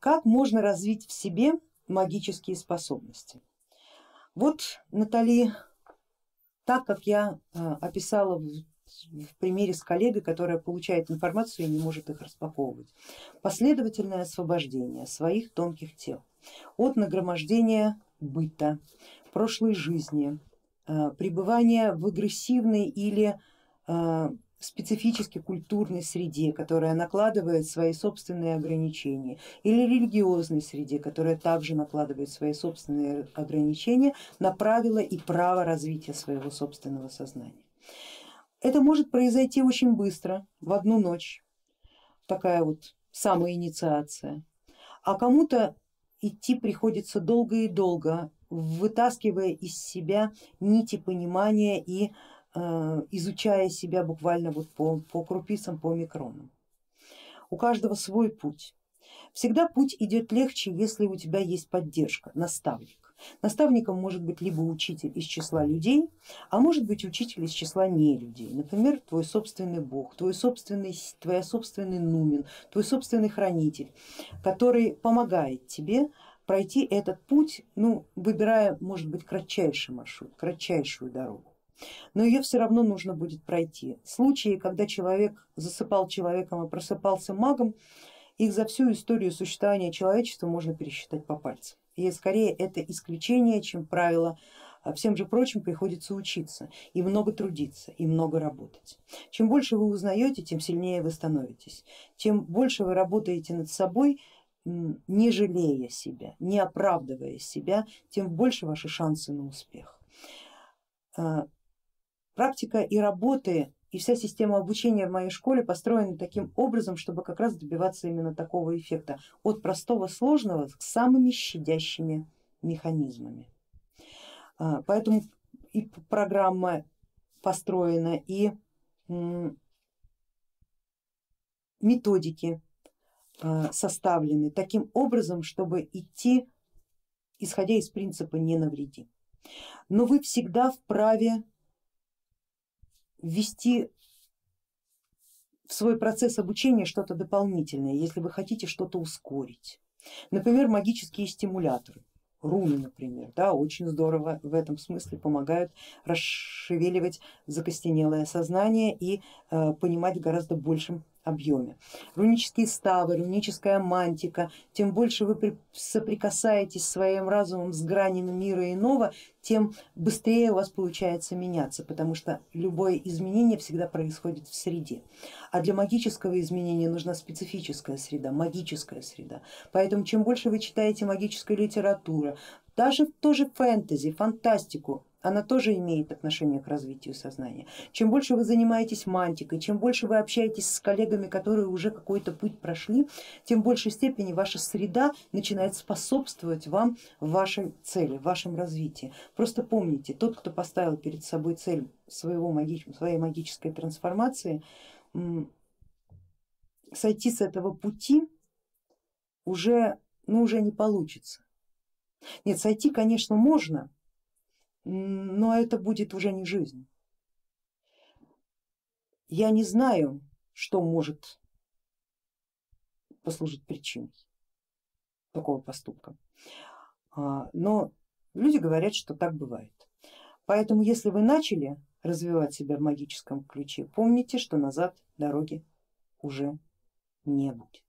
как можно развить в себе магические способности? Вот Натали, так как я а, описала в примере с коллегой, которая получает информацию и не может их распаковывать. Последовательное освобождение своих тонких тел от нагромождения быта, прошлой жизни, а, пребывания в агрессивной или а, специфически культурной среде, которая накладывает свои собственные ограничения, или религиозной среде, которая также накладывает свои собственные ограничения на правила и право развития своего собственного сознания. Это может произойти очень быстро, в одну ночь, такая вот самоинициация, а кому-то идти приходится долго и долго, вытаскивая из себя нити понимания и изучая себя буквально вот по, по крупицам, по микронам. У каждого свой путь. Всегда путь идет легче, если у тебя есть поддержка, наставник. Наставником может быть либо учитель из числа людей, а может быть учитель из числа не людей. Например, твой собственный бог, твой собственный, твоя собственный нумен, твой собственный хранитель, который помогает тебе пройти этот путь, ну, выбирая, может быть, кратчайший маршрут, кратчайшую дорогу. Но ее все равно нужно будет пройти. Случаи, когда человек засыпал человеком и просыпался магом, их за всю историю существования человечества можно пересчитать по пальцам и скорее это исключение, чем правило. А всем же прочим приходится учиться и много трудиться, и много работать. Чем больше вы узнаете, тем сильнее вы становитесь. Чем больше вы работаете над собой, не жалея себя, не оправдывая себя, тем больше ваши шансы на успех. Практика и работы и вся система обучения в моей школе построена таким образом, чтобы как раз добиваться именно такого эффекта, от простого сложного к самыми щадящими механизмами. А, поэтому и программа построена, и методики а, составлены таким образом, чтобы идти исходя из принципа не навреди. Но вы всегда вправе ввести в свой процесс обучения что-то дополнительное, если вы хотите что-то ускорить. Например, магические стимуляторы, руны, например, да, очень здорово в этом смысле помогают расшевеливать закостенелое сознание и э, понимать гораздо большем объеме. Рунические ставы, руническая мантика, тем больше вы соприкасаетесь своим разумом с гранями мира иного, тем быстрее у вас получается меняться, потому что любое изменение всегда происходит в среде. А для магического изменения нужна специфическая среда, магическая среда. Поэтому чем больше вы читаете магической литературы, даже тоже фэнтези, фантастику, она тоже имеет отношение к развитию сознания. Чем больше вы занимаетесь мантикой, чем больше вы общаетесь с коллегами, которые уже какой-то путь прошли, тем в большей степени ваша среда начинает способствовать вам в вашей цели, в вашем развитии. Просто помните, тот, кто поставил перед собой цель своего, своей магической трансформации, сойти с этого пути уже, ну, уже не получится. Нет, сойти, конечно, можно, но это будет уже не жизнь. Я не знаю, что может послужить причиной такого поступка, а, но люди говорят, что так бывает. Поэтому если вы начали развивать себя в магическом ключе, помните, что назад дороги уже не будет.